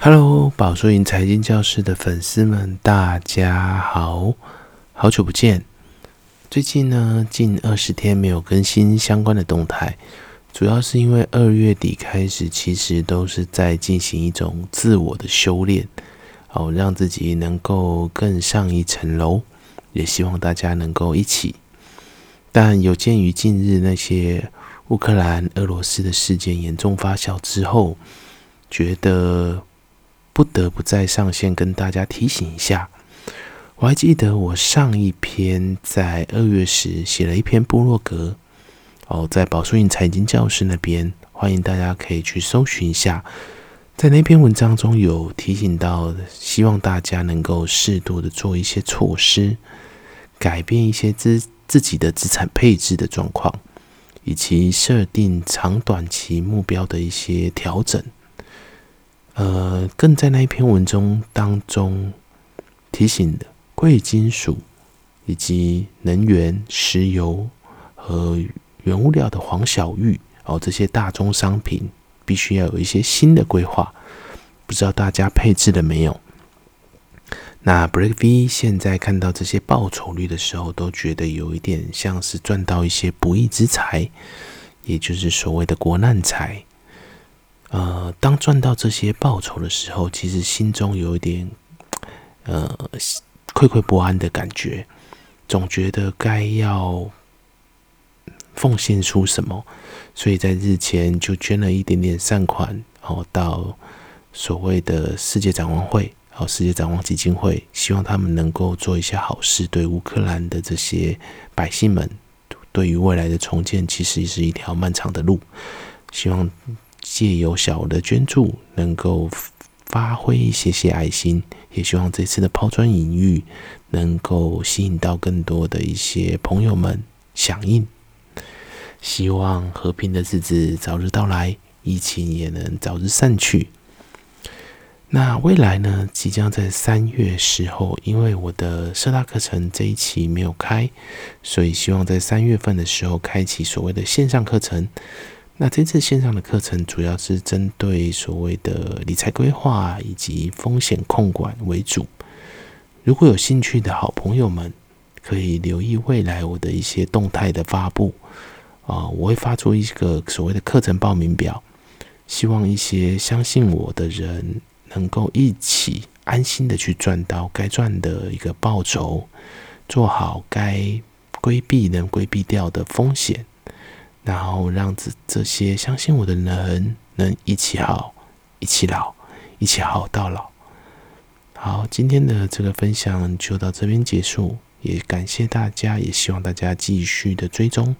Hello，宝硕银财经教室的粉丝们，大家好，好久不见。最近呢，近二十天没有更新相关的动态，主要是因为二月底开始，其实都是在进行一种自我的修炼，哦，让自己能够更上一层楼，也希望大家能够一起。但有鉴于近日那些乌克兰、俄罗斯的事件严重发酵之后，觉得。不得不再上线跟大家提醒一下。我还记得我上一篇在二月时写了一篇部落格，哦，在宝硕银财经教室那边，欢迎大家可以去搜寻一下。在那篇文章中有提醒到，希望大家能够适度的做一些措施，改变一些自自己的资产配置的状况，以及设定长短期目标的一些调整。呃，更在那一篇文中当中提醒的贵金属以及能源、石油和原物料的黄小玉哦，这些大宗商品必须要有一些新的规划。不知道大家配置了没有？那 Break V 现在看到这些报酬率的时候，都觉得有一点像是赚到一些不义之财，也就是所谓的国难财。呃，当赚到这些报酬的时候，其实心中有一点呃愧愧不安的感觉，总觉得该要奉献出什么，所以在日前就捐了一点点善款，然后到所谓的世界展望会，然后世界展望基金会，希望他们能够做一些好事，对乌克兰的这些百姓们，对于未来的重建，其实是一条漫长的路，希望。借由小的捐助，能够发挥一些些爱心，也希望这次的抛砖引玉能够吸引到更多的一些朋友们响应。希望和平的日子早日到来，疫情也能早日散去。那未来呢？即将在三月时候，因为我的社大课程这一期没有开，所以希望在三月份的时候开启所谓的线上课程。那这次线上的课程主要是针对所谓的理财规划以及风险控管为主。如果有兴趣的好朋友们，可以留意未来我的一些动态的发布啊，我会发出一个所谓的课程报名表，希望一些相信我的人能够一起安心的去赚到该赚的一个报酬，做好该规避能规避掉的风险。然后让这这些相信我的人能一起好，一起老，一起好到老。好，今天的这个分享就到这边结束，也感谢大家，也希望大家继续的追踪。